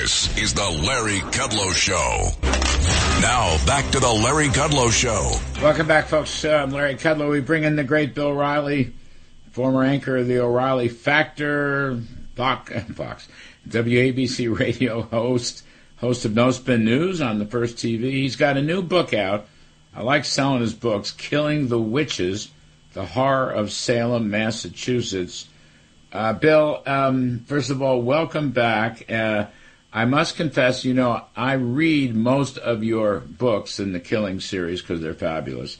This is the Larry Kudlow Show. Now, back to the Larry Kudlow Show. Welcome back, folks. Uh, I'm Larry Kudlow. We bring in the great Bill Riley, former anchor of the O'Reilly Factor, Fox, Fox WABC radio host, host of No Spin News on the First TV. He's got a new book out. I like selling his books, Killing the Witches, The Horror of Salem, Massachusetts. Uh, Bill, um, first of all, welcome back. Uh, I must confess, you know, I read most of your books in the Killing series because they're fabulous.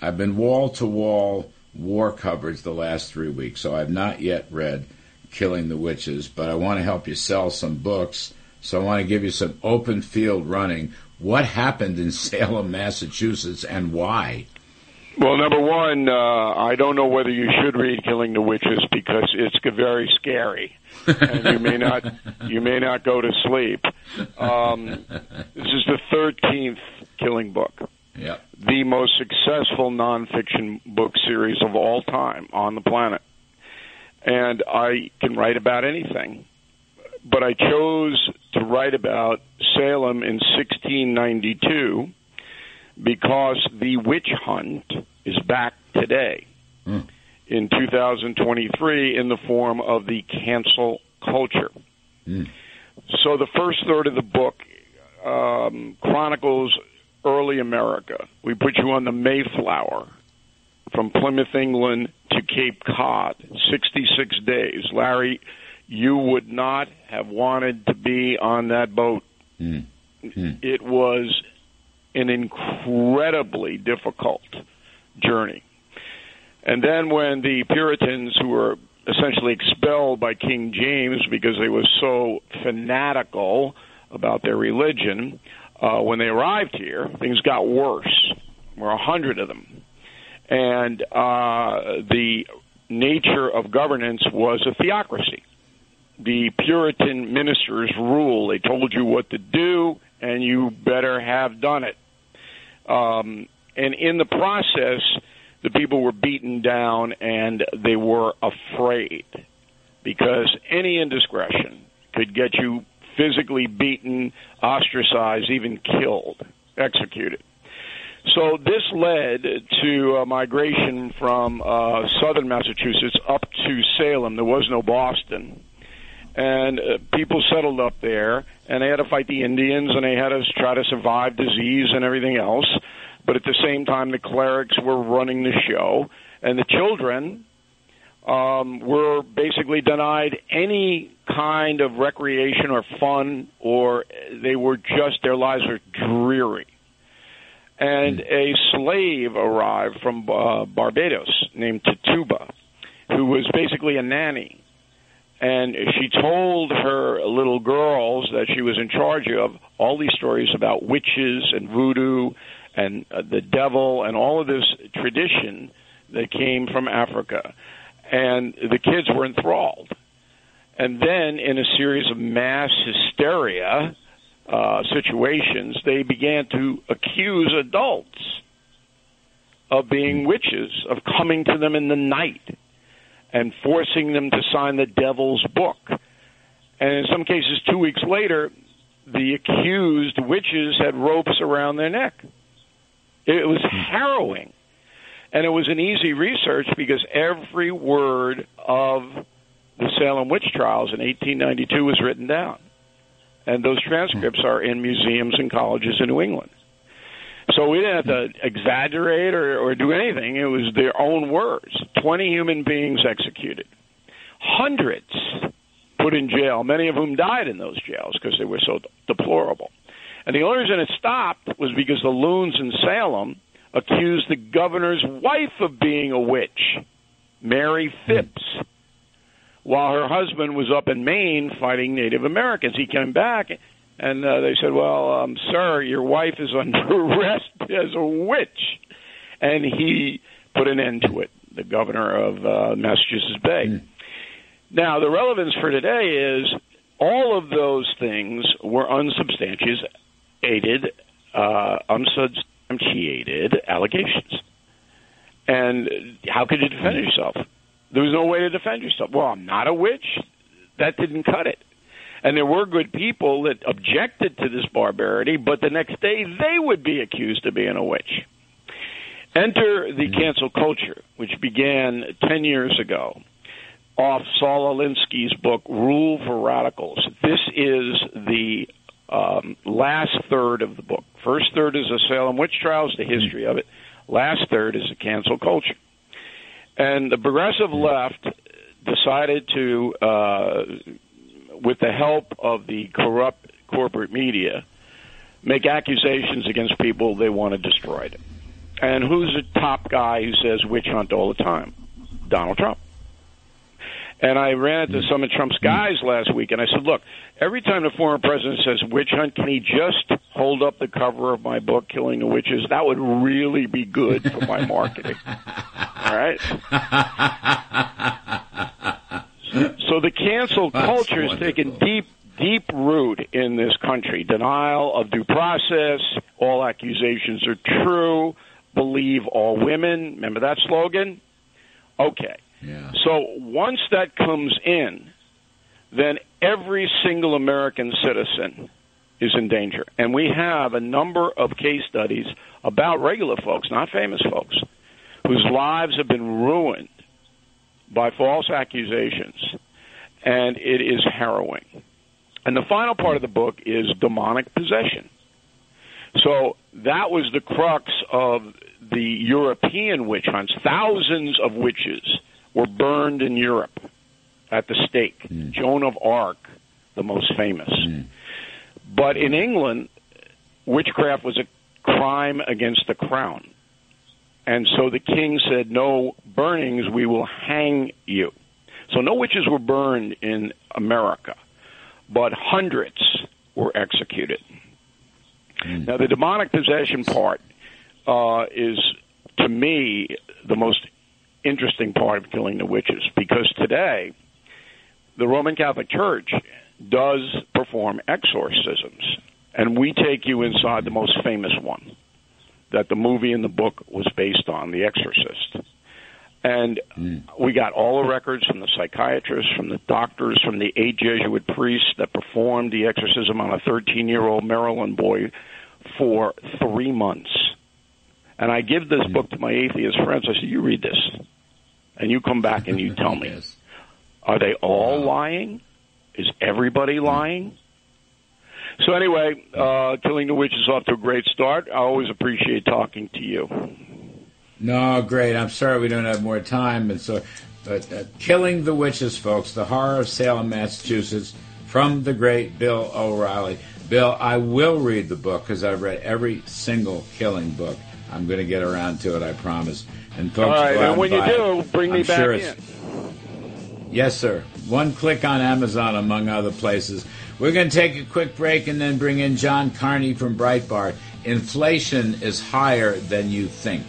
I've been wall to wall war coverage the last three weeks, so I've not yet read Killing the Witches, but I want to help you sell some books. So I want to give you some open field running. What happened in Salem, Massachusetts, and why? Well, number one, uh, I don't know whether you should read Killing the Witches because it's very scary, and you may not you may not go to sleep. Um, this is the thirteenth Killing book. Yep. The most successful nonfiction book series of all time on the planet, and I can write about anything. But I chose to write about Salem in 1692 because the witch hunt is back today Mm. in 2023 in the form of the cancel culture. Mm. So the first third of the book um, chronicles early America. We put you on the Mayflower from Plymouth, England to Cape Cod, 66 days. Larry, you would not have wanted to be on that boat. Mm. It was an incredibly difficult journey. And then when the Puritans, who were essentially expelled by King James because they were so fanatical about their religion, uh, when they arrived here, things got worse. There were a hundred of them. And uh, the nature of governance was a theocracy. The Puritan ministers rule. They told you what to do, and you better have done it. Um, and in the process, the people were beaten down and they were afraid because any indiscretion could get you physically beaten, ostracized, even killed, executed. So this led to a migration from uh, southern Massachusetts up to Salem. There was no Boston. And uh, people settled up there, and they had to fight the Indians, and they had to try to survive disease and everything else. But at the same time, the clerics were running the show, and the children um, were basically denied any kind of recreation or fun, or they were just their lives were dreary. And a slave arrived from uh, Barbados named Tituba, who was basically a nanny. And she told her little girls that she was in charge of all these stories about witches and voodoo and uh, the devil and all of this tradition that came from Africa. And the kids were enthralled. And then, in a series of mass hysteria uh, situations, they began to accuse adults of being witches, of coming to them in the night and forcing them to sign the devil's book. And in some cases, two weeks later, the accused witches had ropes around their neck. It was harrowing. And it was an easy research because every word of the Salem witch trials in 1892 was written down. And those transcripts are in museums and colleges in New England. So we didn't have to exaggerate or, or do anything. It was their own words. 20 human beings executed, hundreds put in jail, many of whom died in those jails because they were so deplorable. And the only reason it stopped was because the loons in Salem accused the governor's wife of being a witch, Mary Phips, while her husband was up in Maine fighting Native Americans. He came back and uh, they said, "Well, um, sir, your wife is under arrest as a witch," and he put an end to it. The governor of uh, Massachusetts Bay. Mm. Now, the relevance for today is all of those things were unsubstantiated, uh, unsubstantiated allegations. And how could you defend yourself? There was no way to defend yourself. Well, I'm not a witch. That didn't cut it. And there were good people that objected to this barbarity, but the next day they would be accused of being a witch. Enter the cancel culture, which began 10 years ago off Saul Alinsky's book, Rule for Radicals. This is the um, last third of the book. First third is the Salem witch trials, the history of it. Last third is the cancel culture. And the progressive left decided to, uh, with the help of the corrupt corporate media, make accusations against people they wanted destroyed. And who's the top guy who says witch hunt all the time? Donald Trump. And I ran into some of Trump's guys last week, and I said, "Look, every time the former president says witch hunt, can he just hold up the cover of my book, Killing the Witches? That would really be good for my marketing." All right. so the cancel culture has taken deep, deep root in this country. Denial of due process. All accusations are true. Believe all women. Remember that slogan? Okay. Yeah. So once that comes in, then every single American citizen is in danger. And we have a number of case studies about regular folks, not famous folks, whose lives have been ruined by false accusations. And it is harrowing. And the final part of the book is demonic possession. So that was the crux of the European witch hunts. Thousands of witches were burned in Europe at the stake. Mm. Joan of Arc, the most famous. Mm. But in England, witchcraft was a crime against the crown. And so the king said, No burnings, we will hang you. So no witches were burned in America, but hundreds were executed. Mm. Now, the demonic possession part uh, is, to me, the most interesting part of killing the witches because today the Roman Catholic Church does perform exorcisms, and we take you inside the most famous one that the movie and the book was based on, The Exorcist. And Mm. we got all the records from the psychiatrists, from the doctors, from the eight Jesuit priests that performed the exorcism on a 13 year old Maryland boy for three months. And I give this book to my atheist friends. I say, You read this. And you come back and you tell me. Yes. Are they all Wow. lying? Is everybody lying? So anyway, uh, Killing the Witch is off to a great start. I always appreciate talking to you. No, great. I'm sorry we don't have more time. And so, but uh, killing the witches, folks. The horror of Salem, Massachusetts, from the great Bill O'Reilly. Bill, I will read the book because I've read every single killing book. I'm going to get around to it. I promise. And folks, All right, and when you do, it. bring me I'm back sure in. it's- Yes, sir. One click on Amazon, among other places. We're going to take a quick break and then bring in John Carney from Breitbart. Inflation is higher than you think.